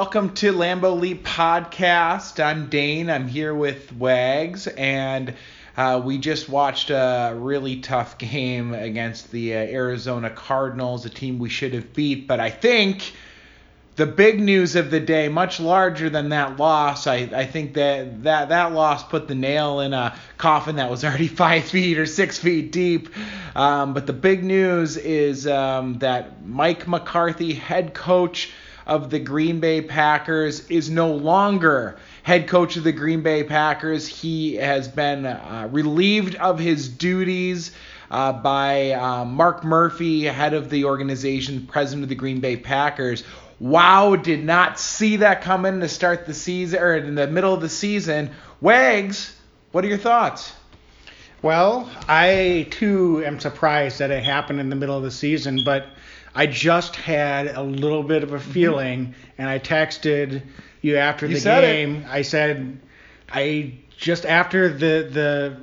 welcome to Lambeau Leap Podcast. I'm Dane. I'm here with Wags, and uh, we just watched a really tough game against the uh, Arizona Cardinals, a team we should have beat. But I think the big news of the day, much larger than that loss, I, I think that, that that loss put the nail in a coffin that was already five feet or six feet deep. Um, but the big news is um, that Mike McCarthy, head coach of the Green Bay Packers, is no longer head coach of the Green Bay Packers. He has been uh, relieved of his duties. Uh, by uh, Mark Murphy, head of the organization, president of the Green Bay Packers. Wow, did not see that coming to start the season or in the middle of the season. Wags, what are your thoughts? Well, I too am surprised that it happened in the middle of the season, but I just had a little bit of a feeling, and I texted you after Mm-hmm. You the said it. game. I said, I just after the the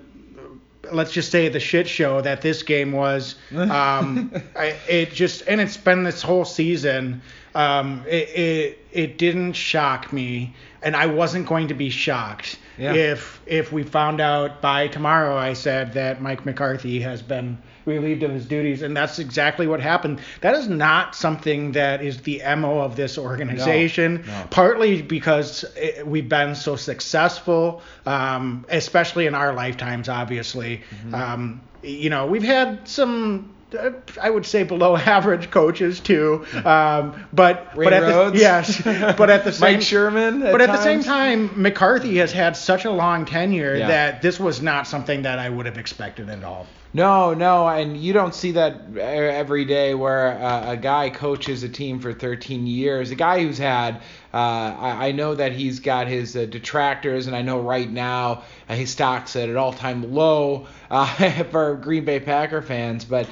let's just say the shit show that this game was. Um, I, it just and it's been this whole season. Um, it, it it didn't shock me, and I wasn't going to be shocked Yeah. if if we found out by tomorrow. I said that Mike McCarthy has been relieved of his duties, and that's exactly what happened. That is not something that is the mo of this organization. no. Partly because it, we've been so successful, um, especially in our lifetimes. Obviously, Mm-hmm. um, you know, we've had some. Uh, I would say below average coaches too, um, but Ray but at Rhodes? the, yes, but at the same Mike Sherman. but at the same time, McCarthy has had such a long tenure Yeah. that this was not something that I would have expected at all. No, no, and you don't see that every day where uh, a guy coaches a team for 13 years. A guy who's had, uh, I, I know that he's got his uh, detractors, and I know right now uh, his stock's at an all-time low uh, for Green Bay Packer fans, but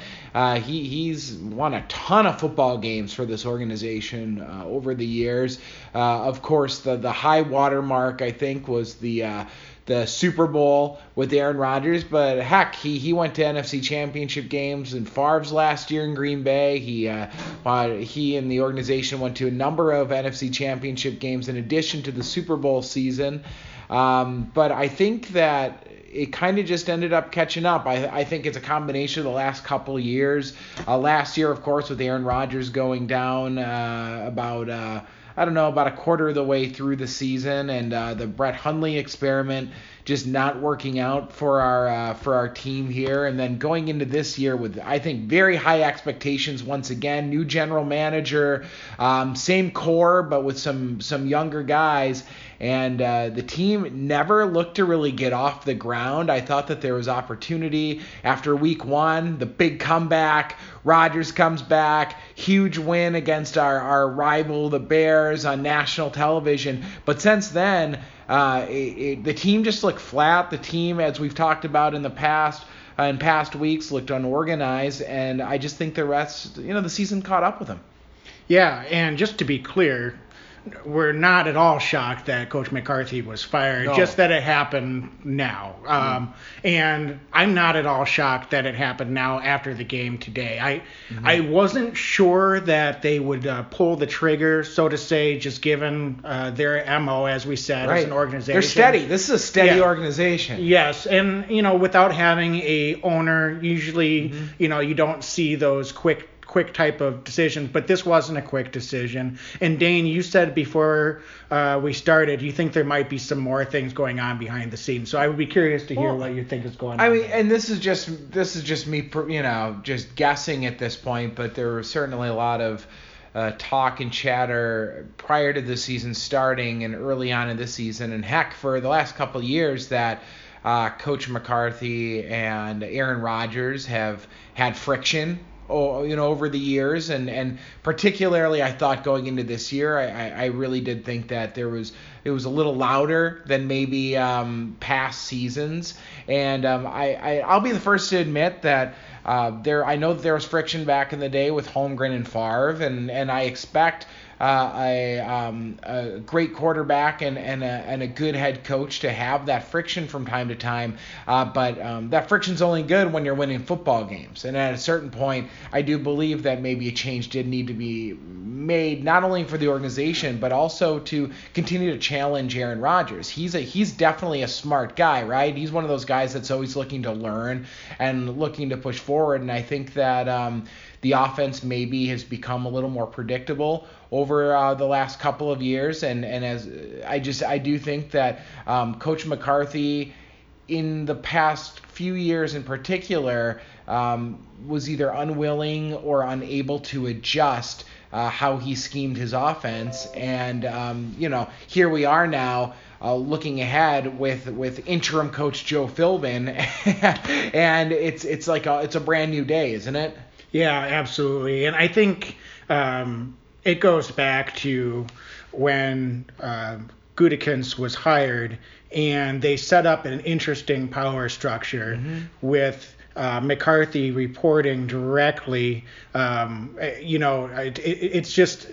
he he's won a ton of football games for this organization over the years. Of course, the the high water mark I think was the the Super Bowl with Aaron Rodgers, but heck, he, he went to NFC Championship games in Favre's last year in Green Bay. He uh, uh, he and the organization went to a number of NFC Championship games in addition to the Super Bowl season. Um, but I think that it kind of just ended up catching up. I, I think it's a combination of the last couple years. Uh, last year, of course, with Aaron Rodgers going down uh, about. I don't know, about a quarter of the way through the season, and uh, the Brett Hundley experiment just not working out for our uh, for our team here, and then going into this year with I think very high expectations once again. New general manager, um, same core, but with some some younger guys, and uh, the team never looked to really get off the ground. I thought that there was opportunity after week one, the big comeback. Rodgers comes back, huge win against our, our rival, the Bears, on national television. But since then, uh, it, it, the team just looked flat. The team, as we've talked about in the past, uh, in past weeks, looked unorganized, and I just think the rest, you know, the season caught up with them. Yeah, and just to be clear, we're not at all shocked that Coach McCarthy was fired. No. Just that it happened now, um, and I'm not at all shocked that it happened now after the game today. I I wasn't sure that they would uh, pull the trigger, so to say, just given uh, their mo, as we said, as an organization. They're steady. This is a steady Yeah. organization. Yes, and you know, without having a owner, usually you know you don't see those quick quick type of decisions. But this wasn't a quick decision. And Dane, you said before uh, we started, you think there might be some more things going on behind the scenes. So I would be curious to hear Well, what you think is going I on. I mean, and this is just this is just me, you know, just guessing at this point. But there was certainly a lot of uh, talk and chatter prior to the season starting and early on in the season, and heck, for the last couple of years that. Uh, Coach McCarthy and Aaron Rodgers have had friction oh, you know, over the years, and and particularly, I thought going into this year, I, I, I really did think that there was it was a little louder than maybe um, past seasons, and um, I, I I'll be the first to admit that. uh, there I know that there was friction back in the day with Holmgren and Favre, and and I expect uh, a, um, a great quarterback and, and, a, and a good head coach to have that friction from time to time. Uh, but um, that friction's only good when you're winning football games. And at a certain point, I do believe that maybe a change did need to be made, not only for the organization, but also to continue to challenge Aaron Rodgers. He's a he's definitely a smart guy, right? He's one of those guys that's always looking to learn and looking to push forward. And I think that um, the offense maybe has become a little more predictable over uh, the last couple of years, and and as I just I do think that um, Coach McCarthy in the past few years in particular um, was either unwilling or unable to adjust uh, how he schemed his offense, and um, you know here we are now. Uh, looking ahead with with interim coach Joe Philbin, and it's it's like a, it's a brand new day, isn't it? Yeah, absolutely. And I think um, it goes back to when uh, Gutekunst was hired, and they set up an interesting power structure mm-hmm. with uh, McCarthy reporting directly. Um, you know, it, it, it's just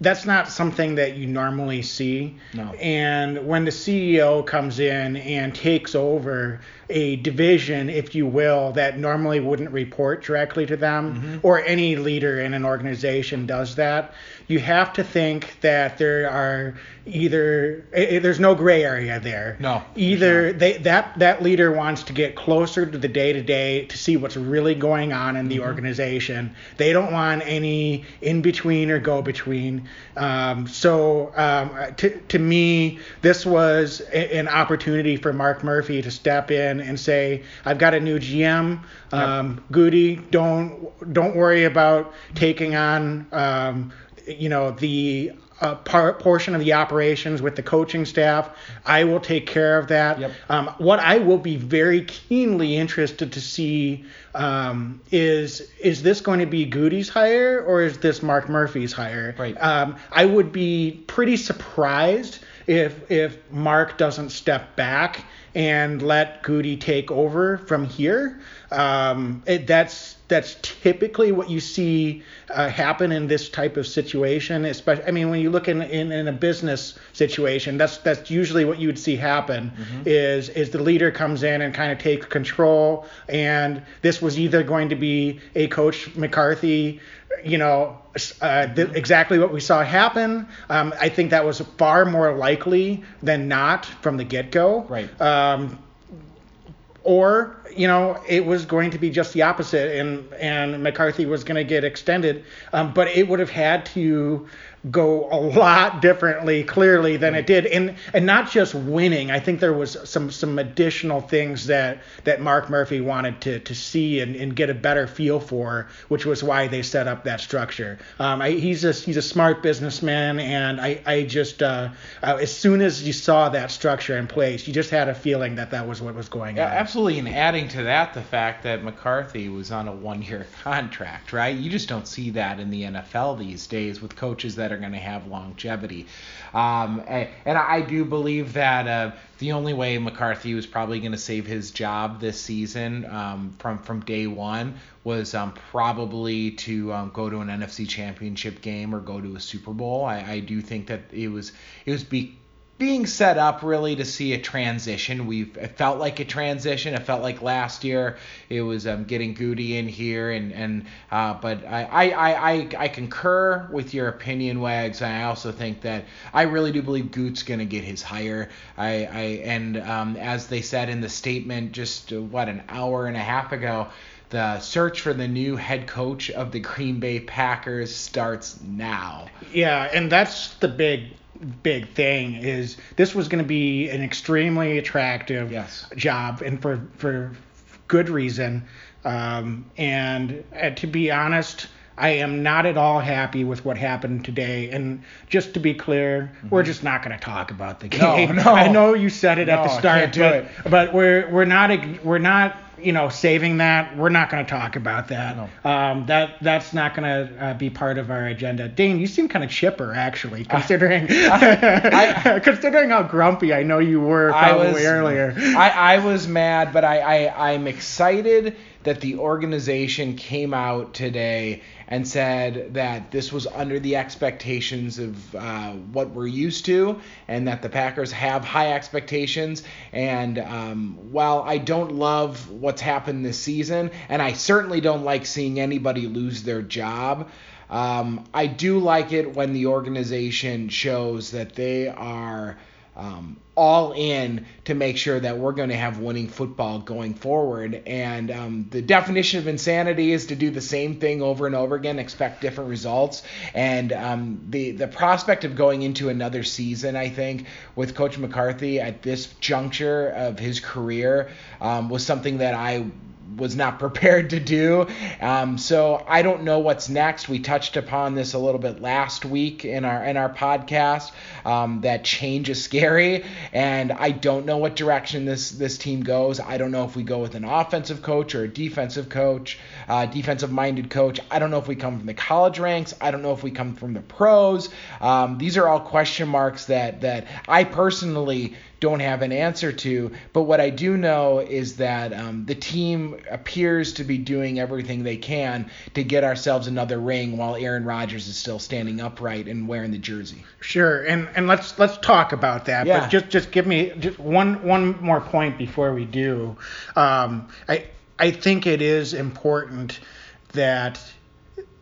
that's not something that you normally see. No. And when the CEO comes in and takes over a division, if you will, that normally wouldn't report directly to them, mm-hmm. or any leader in an organization does that, you have to think that there are either it, it, there's no gray area there. No. Either they that that leader wants to get closer to the day to day to see what's really going on in the mm-hmm. organization. They don't want any in between or go between. Um, so um, to to me, this was a, an opportunity for Mark Murphy to step in and say, I've got a new GM. Um, yep. Goody, don't don't worry about taking on um, you know the uh, part, portion of the operations with the coaching staff. I will take care of that. Yep. Um, what I will be very keenly interested to see um, is is this going to be Goody's hire or is this Mark Murphy's hire? Right. Um, I would be pretty surprised if if Mark doesn't step back and let Goody take over from here. Um, it, that's that's typically what you see uh, happen in this type of situation. Especially, I mean, when you look in, in, in a business situation, that's that's usually what you would see happen. Mm-hmm. Is is the leader comes in and kind of takes control, and this was either going to be a coach McCarthy, you know, uh, th- exactly what we saw happen. Um, I think that was far more likely than not from the get go. Right. Um, or you know it was going to be just the opposite and and McCarthy was going to get extended um, but it would have had to go a lot differently clearly than it did. And and not just winning. I think there was some some additional things that that Mark Murphy wanted to to see and, and get a better feel for which was why they set up that structure. Um, I, he's a he's a smart businessman and I I just uh, uh, as soon as you saw that structure in place you just had a feeling that that was what was going on. yeah, on. absolutely. And adding to that the fact that McCarthy was on a one year contract right? You just don't see that in the NFL these days with coaches that are going to have longevity. Um, and, and, I do believe that uh, the only way McCarthy was probably going to save his job this season um, from from day one was um, probably to um, go to an NFC Championship game or go to a Super Bowl. I, I do think that it was it was be being set up really to see a transition. We've it felt like a transition. It felt like last year it was um, getting Goody in here, and and uh, but I, I I I concur with your opinion, Wags. I also think that I really do believe Goot's gonna get his hire. I I and um, as they said in the statement just uh, what an hour and a half ago. The search for the new head coach of the Green Bay Packers starts now. Yeah, and that's the big big thing is this was going to be an extremely attractive yes. job and for for good reason um, and uh, to be honest I am not at all happy with what happened today. And just to be clear, mm-hmm. we're just not going to talk about the game. No, no. I know you said it no, at the start, but, but we're we're not we're not you know, saving that. We're not going to talk about that. No. Um, that that's not going to uh, be part of our agenda. Dane, you seem kind of chipper actually, considering I- considering how grumpy I know you were I probably was earlier. I, I was mad, but I, I I'm excited that the organization came out today and said that this was under the expectations of uh, what we're used to, and that the Packers have high expectations. And um, while I don't love what's happened this season, and I certainly don't like seeing anybody lose their job. Um, I do like it when the organization shows that they are um, all in to make sure that we're going to have winning football going forward. And um, the definition of insanity is to do the same thing over and over again, expect different results. And um, the the prospect of going into another season, I think, with Coach McCarthy at this juncture of his career um, was something that I was not prepared to do. Um, so I don't know what's next. We touched upon this a little bit last week in our in our podcast. Um, that change is scary, and I don't know what direction this this team goes. I don't know if we go with an offensive coach or a defensive coach, uh, defensive minded coach. I don't know if we come from the college ranks. I don't know if we come from the pros. Um, these are all question marks that that I personally don't have an answer to. But what I do know is that um, the team appears to be doing everything they can to get ourselves another ring while Aaron Rodgers is still standing upright and wearing the jersey. Sure, and and let's let's talk about that. Yeah. But just just give me just one one more point before we do. Um, I I think it is important that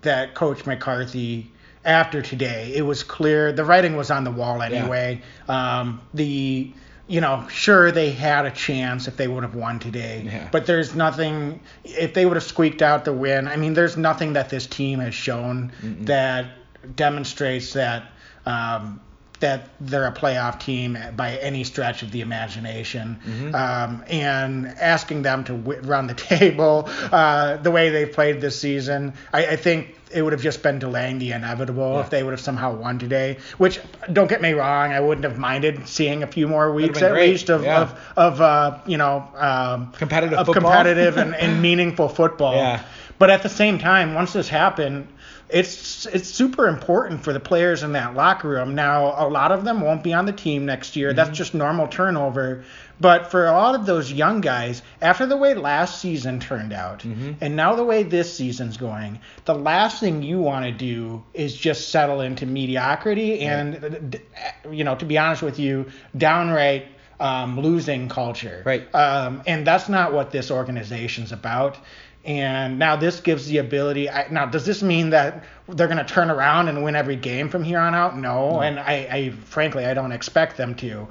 that Coach McCarthy after today, it was clear the writing was on the wall anyway. Um, the you know, sure they had a chance if they would have won today, Yeah. but there's nothing if they would have squeaked out the win. I mean, there's nothing that this team has shown that demonstrates that um, that they're a playoff team by any stretch of the imagination. Um, and asking them to w- run the table uh, the way they've played this season, I, I think it would have just been delaying the inevitable if they would have somehow won today. Which, don't get me wrong, I wouldn't have minded seeing a few more weeks at great, least of yeah. of, of uh, you know um, Competitive of football. competitive and, and meaningful football. Yeah. But at the same time, once this happened, it's it's super important for the players in that locker room. Now, a lot of them won't be on the team next year. Mm-hmm. That's just normal turnover. But for a lot of those young guys, after the way last season turned out, Mm-hmm. and now the way this season's going, the last thing you want to do is just settle into mediocrity and, d- you know, to be honest with you, downright um, losing culture. Right. Um, and that's not what this organization's about. And now this gives the ability. I, now, does this mean that they're going to turn around and win every game from here on out? No. And I, I, frankly, I don't expect them to.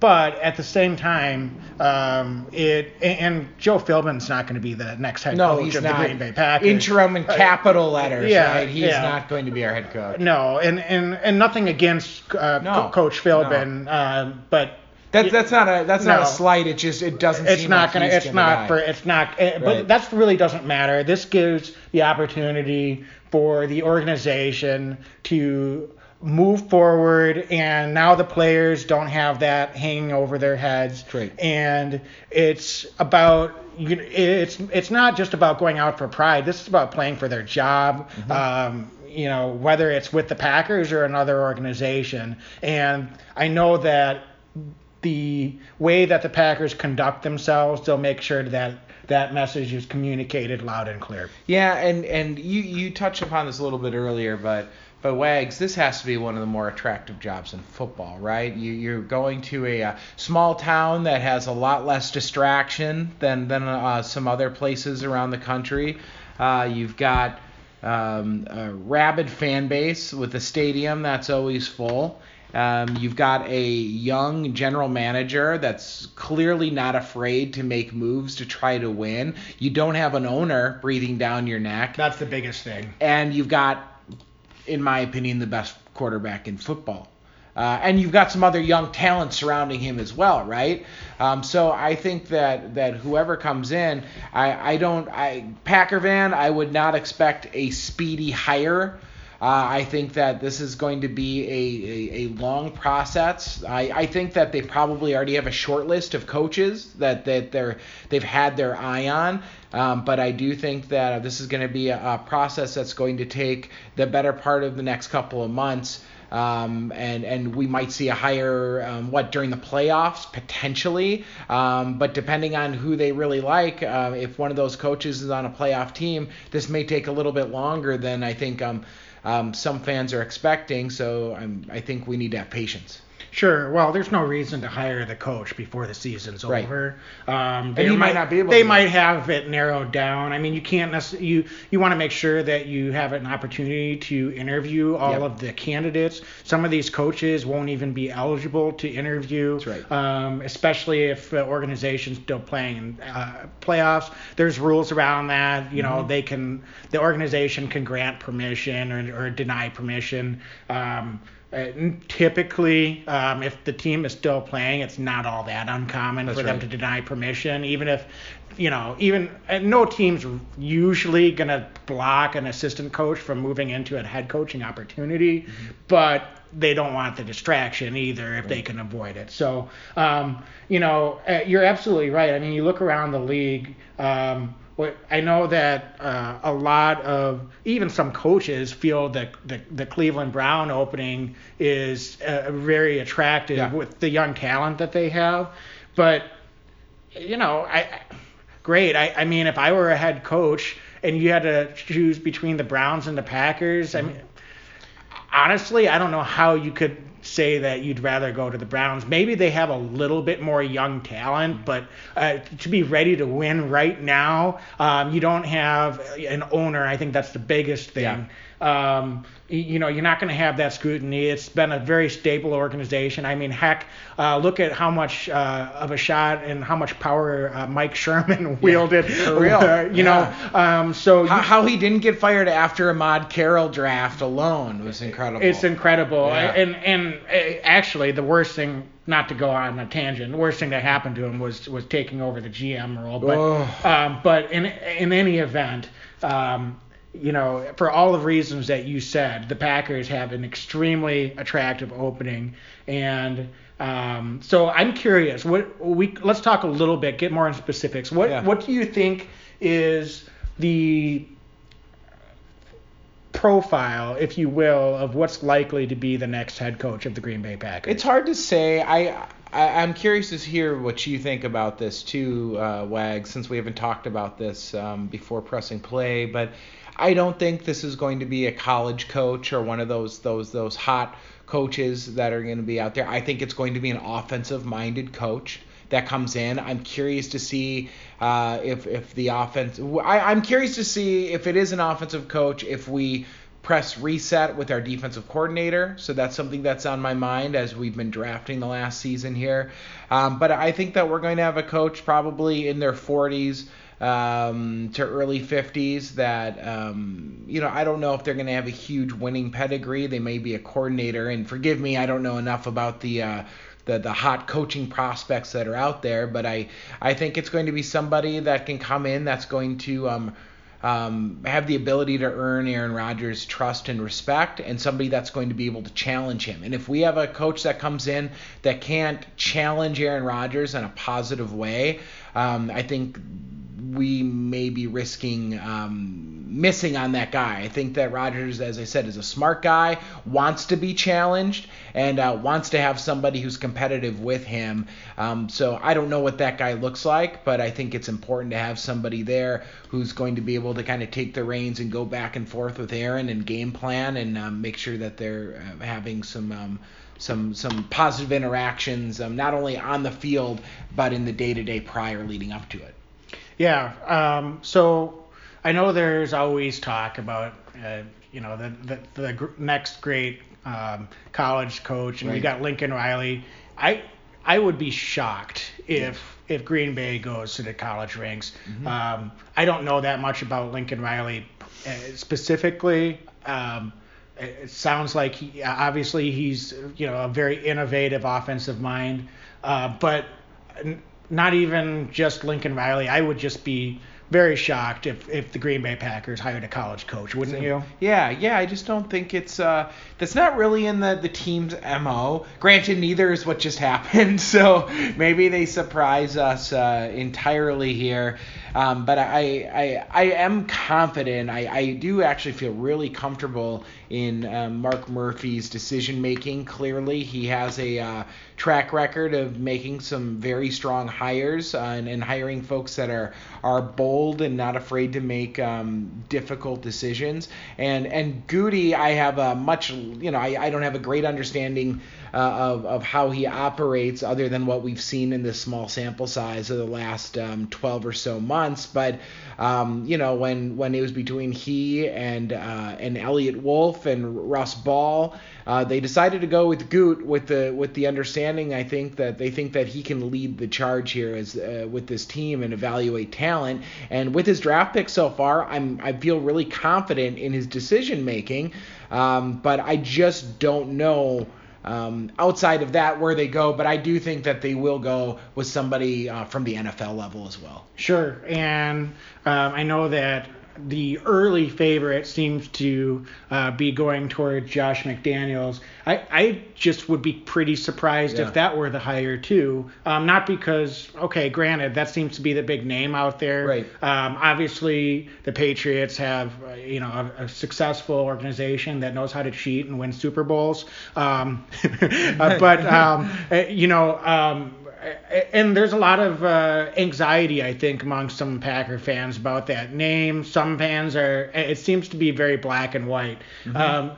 But at the same time, um, it and, Joe Philbin's not going to be the next head No, coach of not. the Green Bay Packers. Interim in capital letters, yeah, right? He's yeah. not going to be our head coach. No, and and and nothing against uh, No, Coach Philbin, uh, but That, that's not a that's not a slight. It just it doesn't. it's seem not like gonna it's gonna not die. for it's not Right. but that's really doesn't matter this gives the opportunity for the organization to move forward and now the players don't have that hanging over their heads Great. and it's about you it's it's not just about going out for pride this is about playing for their job Mm-hmm. um you know whether it's with the Packers or another organization and I know that the way that the Packers conduct themselves, they'll make sure that that message is communicated loud and clear. Yeah, and and you you touched upon this a little bit earlier, but but Wags, this has to be one of the more attractive jobs in football, right? You you're going to a, uh small town that has a lot less distraction than than uh, some other places around the country. Uh, you've got um, a rabid fan base with a stadium that's always full. Um, you've got a young general manager that's clearly not afraid to make moves to try to win. You don't have an owner breathing down your neck. That's the biggest thing. And you've got, in my opinion, the best quarterback in football. Uh, and you've got some other young talent surrounding him as well, right? Um, so I think that that whoever comes in, I, I don't, I Packer van, I would not expect a speedy hire. Uh, I think that this is going to be a, a, a long process. I, I think that they probably already have a short list of coaches that, that they're they've had their eye on. Um, but I do think that this is going to be a, a, process that's going to take the better part of the next couple of months. Um, and and we might see a higher um, what during the playoffs potentially, um, but depending on who they really like, uh, if one of those coaches is on a playoff team, this may take a little bit longer than I think um, some fans are expecting. So I'm, I think we need to have patience. Sure. Well, there's no reason to hire the coach before the season's Right. over. Um, And he might not be able They might have it narrowed down. I mean, you can't necessarily. You you want to make sure that you have an opportunity to interview all Yep. of the candidates. Some of these coaches won't even be eligible to interview. That's right. Um, especially if the organization's still playing in uh, playoffs. There's rules around that. You know, Mm-hmm. they can the organization can grant permission or, or deny permission. Um, uh, typically, um, if the team is still playing, it's not all that uncommon That's for them to deny permission, even if, you know, even no team's usually gonna block an assistant coach from moving into a head coaching opportunity, Mm-hmm. but they don't want the distraction either if they can avoid it. So, um, you know, uh, you're absolutely right. I mean, you look around the league. Um, I know that uh, a lot of even some coaches feel that the, the Cleveland Brown opening is uh, very attractive Yeah. with the young talent that they have, but you know, I great. I, I mean, if I were a head coach and you had to choose between the Browns and the Packers, I mean, honestly, I don't know how you could say that you'd rather go to the Browns. Maybe they have a little bit more young talent, but uh, to be ready to win right now, um, you don't have an owner. I think that's the biggest thing. Um, you know, you're not going to have that scrutiny. It's been a very stable organization. I mean, heck, uh, look at how much uh, of a shot and how much power uh, Mike Sherman wielded. for real. Uh, you Yeah. know, um, so How, you- how he didn't get fired after Ahmad Carroll draft alone was incredible. It's incredible. Yeah. And and uh, actually, the worst thing, not to go on a tangent, the worst thing that happened to him was was taking over the GM role. But Oh. um, but in in any event. Um, you know, for all the reasons that you said, the Packers have an extremely attractive opening, and um, so I'm curious. What we let's talk a little bit, get more into specifics. What Yeah. what do you think is the profile, if you will, of what's likely to be the next head coach of the Green Bay Packers. It's hard to say. I, I I'm curious to hear what you think about this too, uh, Wag, since we haven't talked about this um, before pressing play. But I don't think this is going to be a college coach or one of those those those hot coaches that are going to be out there. I think it's going to be an offensive-minded coach that comes in. I'm curious to see uh, if if the offense. I, I'm curious to see if it is an offensive coach. If we press reset with our defensive coordinator. So that's something that's on my mind as we've been drafting the last season here. Um, but I think that we're going to have a coach probably in their 40s um, to early 50s that, um, you know, I don't know if they're going to have a huge winning pedigree. They may be a coordinator. And forgive me, I don't know enough about the. Uh, the, the hot coaching prospects that are out there, but I, I think it's going to be somebody that can come in that's going to um, um, have the ability to earn Aaron Rodgers' trust and respect, and somebody that's going to be able to challenge him. And if we have a coach that comes in that can't challenge Aaron Rodgers in a positive way, um, I think we may be risking um, missing on that guy. I think that Rodgers, as I said, is a smart guy, wants to be challenged, and uh, wants to have somebody who's competitive with him. Um, so I don't know what that guy looks like, but I think it's important to have somebody there who's going to be able to kind of take the reins and go back and forth with Aaron and game plan and um, make sure that they're uh, having some. Um, some some positive interactions, um, not only on the field but in the day-to-day prior leading up to it. Yeah. Um, so I know there's always talk about, uh, you know, the the, the gr- next great um, college coach, and we got Lincoln Riley. I I would be shocked if if Green Bay goes to the college ranks. Um, I don't know that much about Lincoln Riley uh, specifically. Um, it sounds like he, obviously he's you know a very innovative offensive mind, uh, but not even just Lincoln Riley. I would just be very shocked if, if the Green Bay Packers hired a college coach, wouldn't you? Yeah, yeah. I just don't think it's uh that's not really in the the team's mo. Granted, neither is what just happened, so maybe they surprise us uh, entirely here. Um, but I, I I am confident. I, I do actually feel really comfortable in uh, Mark Murphy's decision making. Clearly, he has a uh, track record of making some very strong hires uh, and, and hiring folks that are are bold and not afraid to make um, difficult decisions. And and Goody, I have a much you know I, I don't have a great understanding uh, of of how he operates other than what we've seen in this small sample size of the last um, 12 or so months. But um, you know when when it was between he and uh, and Eliot Wolf and Russ Ball. Uh, they decided to go with Goot with the with the understanding I think that they think that he can lead the charge here as uh, with this team and evaluate talent. And with his draft pick so far, I'm I feel really confident in his decision making. Um, but I just don't know. Um, outside of that, where they go, but I do think that they will go with somebody uh, from the NFL level as well. Sure, and um, I know that the early favorite seems to uh, be going towards Josh McDaniels. I, I just would be pretty surprised Yeah. if that were the hire too. Um, not because, okay, granted, that seems to be the big name out there. Right. Um, obviously, the Patriots have, uh, you know, a, a successful organization that knows how to cheat and win Super Bowls. Um, uh, but, um, uh, you know, um, and there's a lot of uh, anxiety, I think, among some Packer fans about that name. Some fans are. It seems to be very black and white. Um,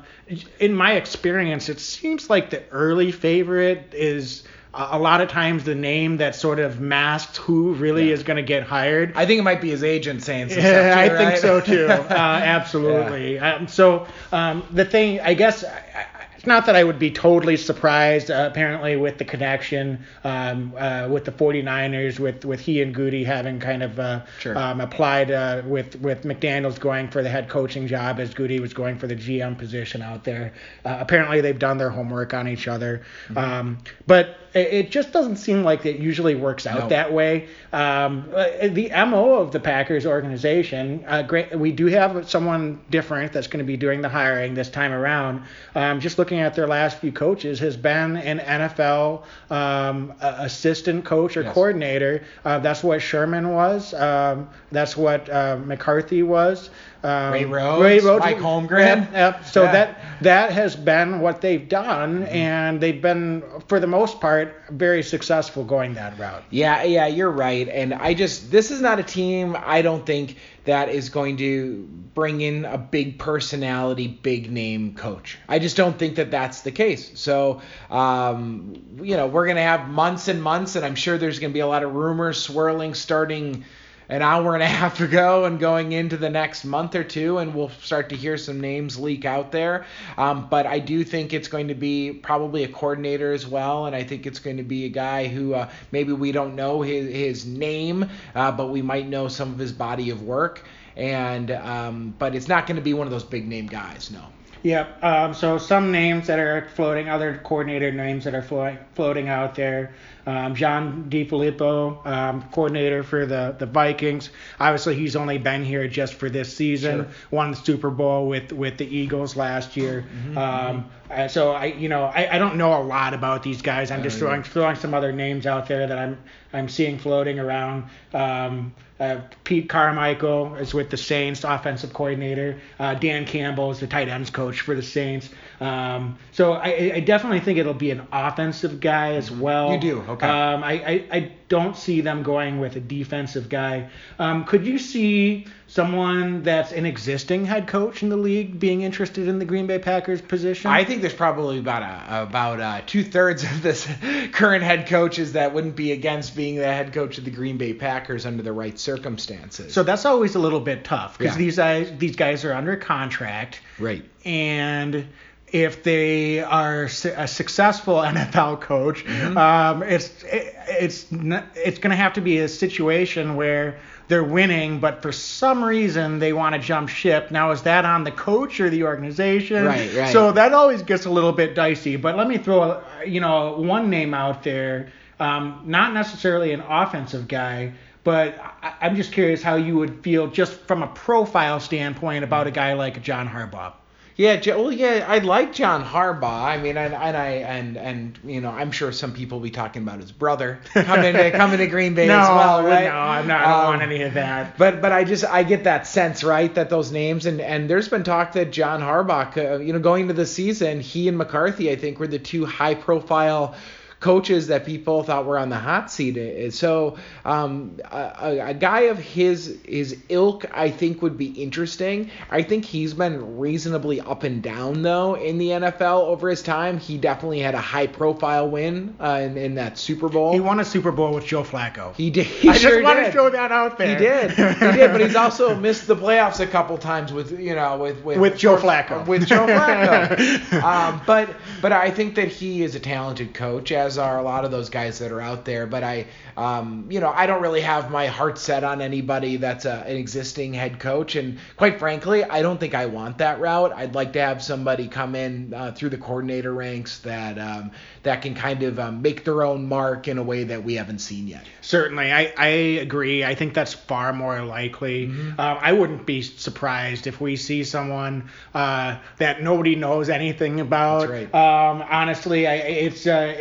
in my experience, it seems like the early favorite is a lot of times the name that sort of masks who really Yeah. is going to get hired. I think it might be his agent saying some Yeah, I too, think right? so too. Uh, absolutely. Um, so um, the thing, I guess, I, it's not that I would be totally surprised. Uh, apparently, with the connection um, uh, with the 49ers, with with he and Goody having kind of uh, Sure. um, applied uh, with with McDaniels going for the head coaching job as Goody was going for the GM position out there. Uh, apparently, they've done their homework on each other. Mm-hmm. Um, but it, it just doesn't seem like it usually works out No. that way. Um, uh, the MO of the Packers organization, uh, great, we do have someone different that's going to be doing the hiring this time around. Um, just looking at their last few coaches, has been an NFL um, assistant coach or Yes. coordinator. Uh, that's what Sherman was. Um, that's what uh, McCarthy was. Um, Ray Rhodes, Mike Holmgren. Yep, yep. So Yeah. that that has been what they've done, Mm-hmm. and they've been, for the most part, very successful going that route. Yeah, yeah, you're right. And I just this is not a team I don't think that is going to bring in a big personality, big name coach. I just don't think that that's the case. So, um, you know, we're gonna have months and months, and I'm sure there's gonna be a lot of rumors swirling starting an hour and a half ago and going into the next month or two, and we'll start to hear some names leak out there. Um, but I do think it's going to be probably a coordinator as well, and I think it's going to be a guy who uh, maybe we don't know his, his name, uh, but we might know some of his body of work. And um, but it's not going to be one of those big name guys, no. Yep. Um, so some names that are floating, other coordinator names that are floating, floating out there. Um, John DeFilippo, um, coordinator for the, the Vikings. Obviously, he's only been here just for this season. Sure. Won the Super Bowl with, with the Eagles last year. Um, uh, so I, you know, I, I don't know a lot about these guys. I'm just throwing throwing some other names out there that I'm I'm seeing floating around. Um, uh, Pete Carmichael is with the Saints, offensive coordinator. Uh, Dan Campbell is the tight ends coach for the Saints. Um, so I, I definitely think it'll be an offensive guy as well. You do? Okay. Um, I, I, I don't see them going with a defensive guy. Um, could you see someone that's an existing head coach in the league being interested in the Green Bay Packers position? I think there's probably about a, about two thirds of this current head coaches that wouldn't be against being the head coach of the Green Bay Packers under the right circumstances. so that's always a little bit tough because Yeah. these guys these guys are under contract. right. and if they are a successful NFL coach, Mm-hmm. um, it's it, it's n- it's going to have to be a situation where they're winning, but for some reason they want to jump ship. Now, is that on the coach or the organization? Right, right. So that always gets a little bit dicey. But let me throw a, you know one name out there, um, not necessarily an offensive guy. but I'm just curious how you would feel just from a profile standpoint about a guy like John Harbaugh. Yeah, well, yeah, I like John Harbaugh. I mean, and, and I and and you know, I'm sure some people will be talking about his brother coming to coming to Green Bay no, as well, right? no, I'm not. I don't Um, want any of that. But but I just I get that sense right that those names and and there's been talk that John Harbaugh uh, you know going into the season he and McCarthy I think were the two high profile coaches that people thought were on the hot seat. So um, a, a- a guy of his his ilk I think would be interesting. I think he's been reasonably up and down though in the NFL over his time. He definitely had a high profile win uh, in, in that Super Bowl. He won a Super Bowl with Joe Flacco. He did. He I sure just want to throw that out there. He did. He did, but he's also missed the playoffs a couple times with you know with with, With Joe Flacco. With Joe Flacco. um, but but I think that he is a talented coach, as are a lot of those guys that are out there. But I um, you know I don't really have my heart set on anybody that's a, an existing head coach, and quite frankly, I don't think I want that route. I'd like to have somebody come in uh, through the coordinator ranks that um, that can kind of um, make their own mark in a way that we haven't seen yet. Certainly, I, I agree. I think that's far more likely. Mm-hmm. Um, I wouldn't be surprised if we see someone uh, that nobody knows anything about. That's right. Um, honestly, I, it's uh,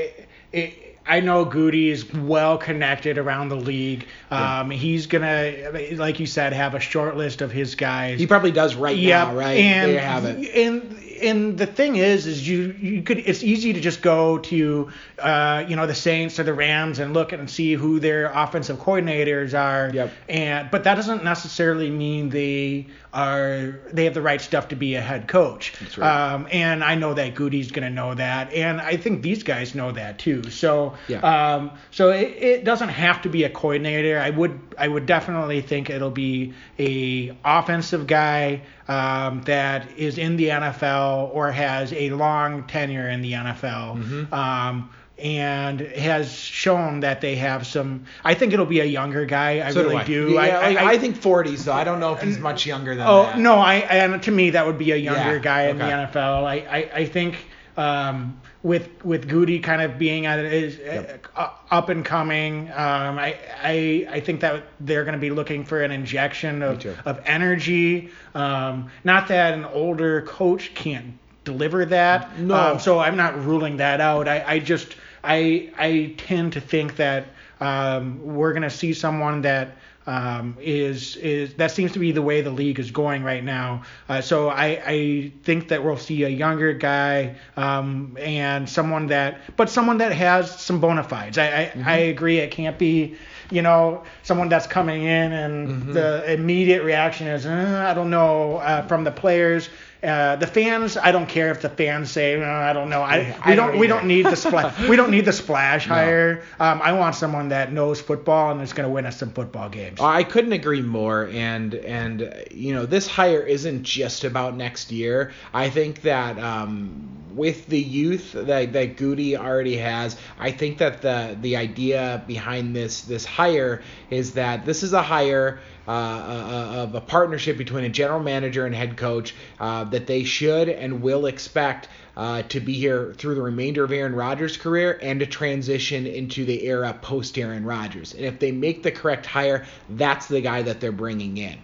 it, I know Goody is well connected around the league. Um, He's gonna, like you said, have a short list of his guys. He probably does right Yep, now, right? And, there you have it. And and the thing is, is you you could it's easy to just go to uh, you know the Saints or the Rams and look and see who their offensive coordinators are. Yep. And but that doesn't necessarily mean they are they have the right stuff to be a head coach. That's right. Um, and I know that Goody's gonna know that, and I think these guys know that too. So Yeah. um, so it, it doesn't have to be a coordinator. I would I would definitely think it'll be a offensive guy um, that is in the NFL or has a long tenure in the NFL. Mm-hmm. Um, and has shown that they have some. I think it'll be a younger guy. I So really I. do. Yeah, I, I, I, think 40s though. I don't know if he's much younger than that. Oh that. no, I and to me that would be a younger Yeah, guy in the. NFL. I I, I think um, with with Goody kind of being at is Yep. uh, up and coming, um, I I I think that they're going to be looking for an injection of of energy. Um, not that an older coach can't deliver that. No. Um, so I'm not ruling that out. I, I just I I tend to think that um, we're gonna see someone that um, is is that seems to be the way the league is going right now. Uh, so I I think that we'll see a younger guy um, and someone that but someone that has some bona fides. I I, I agree. It can't be you know someone that's coming in and the immediate reaction is uh, I don't know uh, from the players. Uh, the fans, I don't care if the fans say, uh, I don't know. I, I we don't don't, we don't need the splash. we don't need the splash hire. Um, I want someone that knows football and is going to win us some football games. I couldn't agree more. And and you know this hire isn't just about next year. I think that um, with the youth that that Goody already has, I think that the the idea behind this this hire is that this is a hire. Uh, uh, of a partnership between a general manager and head coach uh, that they should and will expect uh, to be here through the remainder of Aaron Rodgers' career and to transition into the era post Aaron Rodgers. And if they make the correct hire, that's the guy that they're bringing in.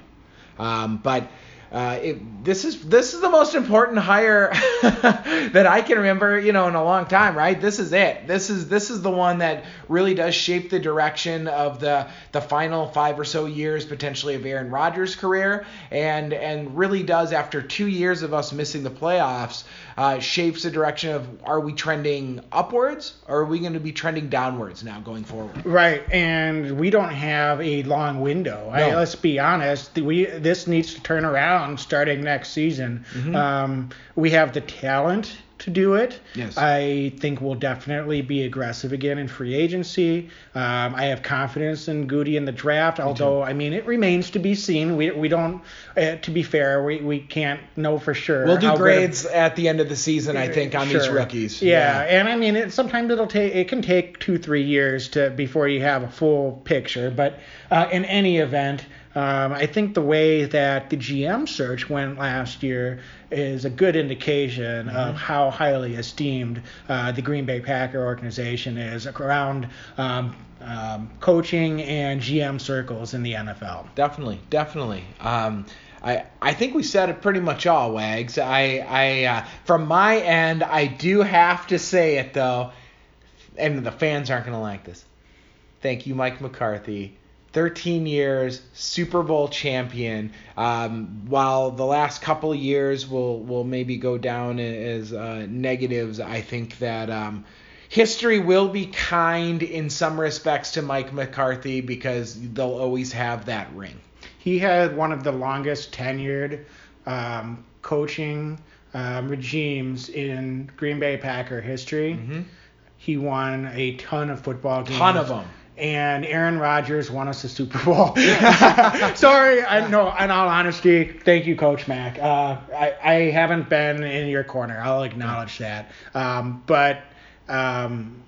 Um, but uh, it, this is this is the most important hire that I can remember, you know, in a long time, right? This is it. This is this is the one that really does shape the direction of the the final five or so years potentially of Aaron Rodgers' career, and and really does after two years of us missing the playoffs, uh, shapes the direction of are we trending upwards or are we going to be trending downwards now going forward? Right, and we don't have a long window. I, let's be honest. We this needs to turn around starting next season. Um, we have the talent to do it. Yes. I think we'll definitely be aggressive again in free agency. Um, I have confidence in Goody in the draft, although I mean it remains to be seen. We we don't. Uh, to be fair, we, we can't know for sure. We'll do how good a- grades at the end of the season, I think, on these Sure. rookies. Yeah, and I mean, it, sometimes it'll take it can take two three years to before you have a full picture. But uh, in any event, um, I think the way that the GM search went last year is a good indication Mm-hmm. of how highly esteemed uh, the Green Bay Packer organization is around um, um, coaching and GM circles in the NFL. Definitely, definitely. Um, I I think we said it pretty much all, Wags. I I uh, from my end, I do have to say it though, and the fans aren't gonna like this. Thank you, Mike McCarthy. 13 years, Super Bowl champion. Um, while the last couple of years will will maybe go down as uh, negatives, I think that um, history will be kind in some respects to Mike McCarthy because they'll always have that ring. He had one of the longest tenured um, coaching um, regimes in Green Bay Packer history. He won a ton of football games. Ton of 'em. And Aaron Rodgers won us a Super Bowl. Sorry, I no. In all honesty, thank you, Coach Mack. Uh, I I haven't been in your corner. I'll acknowledge that. Um, but um,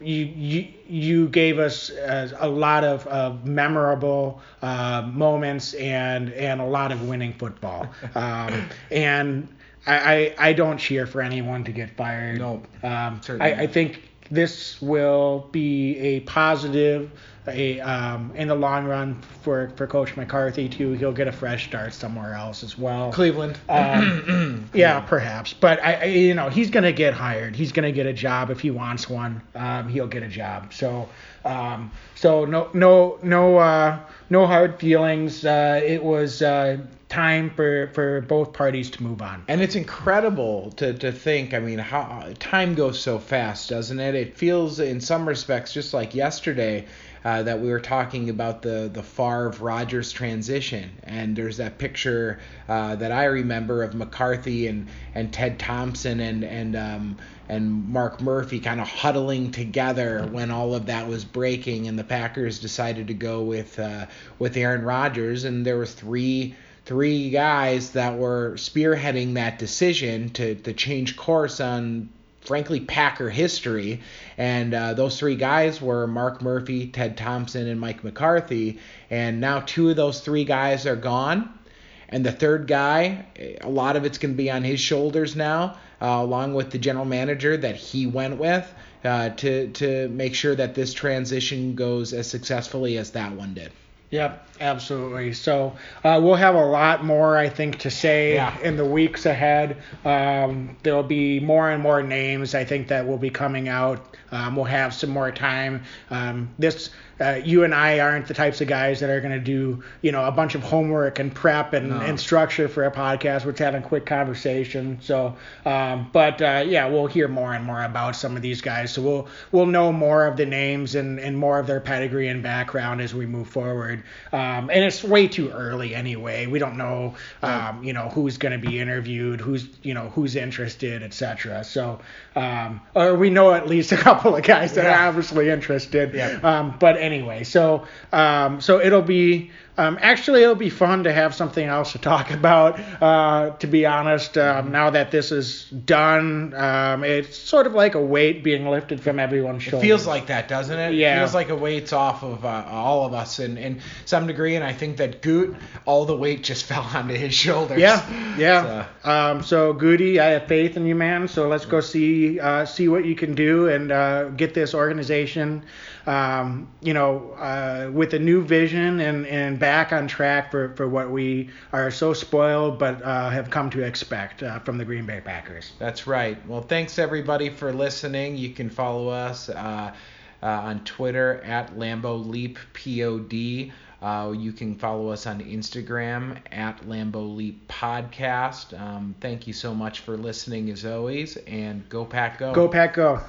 you you you gave us uh, a lot of, of memorable uh, moments and and a lot of winning football. Um, and I, I I don't cheer for anyone to get fired. Nope. Um, Certainly I, I think this will be a positive. A, um, in the long run for, for Coach McCarthy too, he'll get a fresh start somewhere else as well. Cleveland. Um, yeah, perhaps, but I, I, you know, he's gonna get hired. He's gonna get a job if he wants one. Um, he'll get a job. So, um, so no, no, no, uh, no hard feelings. Uh, it was uh, time for for both parties to move on. And it's incredible to, to think. I mean, how time goes so fast, doesn't it? It feels, in some respects, just like yesterday uh, that we were talking about the the Favre Rodgers transition. And there's that picture uh, that I remember of McCarthy and, and Ted Thompson and and um, and Mark Murphy kind of huddling together when all of that was breaking, and the Packers decided to go with uh, with Aaron Rodgers, and there were three three guys that were spearheading that decision to, to change course on frankly Packer history. And uh, those three guys were Mark Murphy, Ted Thompson and Mike McCarthy. And now two of those three guys are gone. And the third guy a lot of it's going to be on his shoulders now uh, along with the general manager that he went with uh, to to make sure that this transition goes as successfully as that one did. Yep, absolutely. So uh, we'll have a lot more, I think, to say Yeah. in the weeks ahead. Um, there will be more and more names, I think, that will be coming out. Um, we'll have some more time. Um, this, uh, you and I aren't the types of guys that are going to do, you know, a bunch of homework and prep and, No. and structure for a podcast. We're just having a quick conversation. So, um, but uh, yeah, we'll hear more and more about some of these guys. So we'll we'll know more of the names and, and more of their pedigree and background as we move forward. Um, and it's way too early anyway. We don't know, um, you know, who's going to be interviewed, who's you know who's interested, etc. So, um, or we know at least a couple of guys that Yeah. are obviously interested. Yeah. Um, but anyway, so um, so it'll be um, actually it'll be fun to have something else to talk about. Uh, to be honest, um, now that this is done, um, it's sort of like a weight being lifted from everyone's shoulders. It feels like that, doesn't it? Yeah. It feels like a weight's off of uh, all of us in, in some degree, and I think that Goot, all the weight just fell onto his shoulders. Yeah, yeah. So- Um, so Goody, I have faith in you, man. So let's go see uh, see what you can do and uh, get this organization, um, you know, uh, with a new vision and, and back on track for, for what we are so spoiled but uh, have come to expect uh, from the Green Bay Packers. That's right. Well, thanks everybody for listening. You can follow us uh, on Twitter at Lambeau Leap Pod. Uh, you can follow us on Instagram at Lambeau Leap Podcast. Um, thank you so much for listening as always, and go Pack Go. Go Pack, go.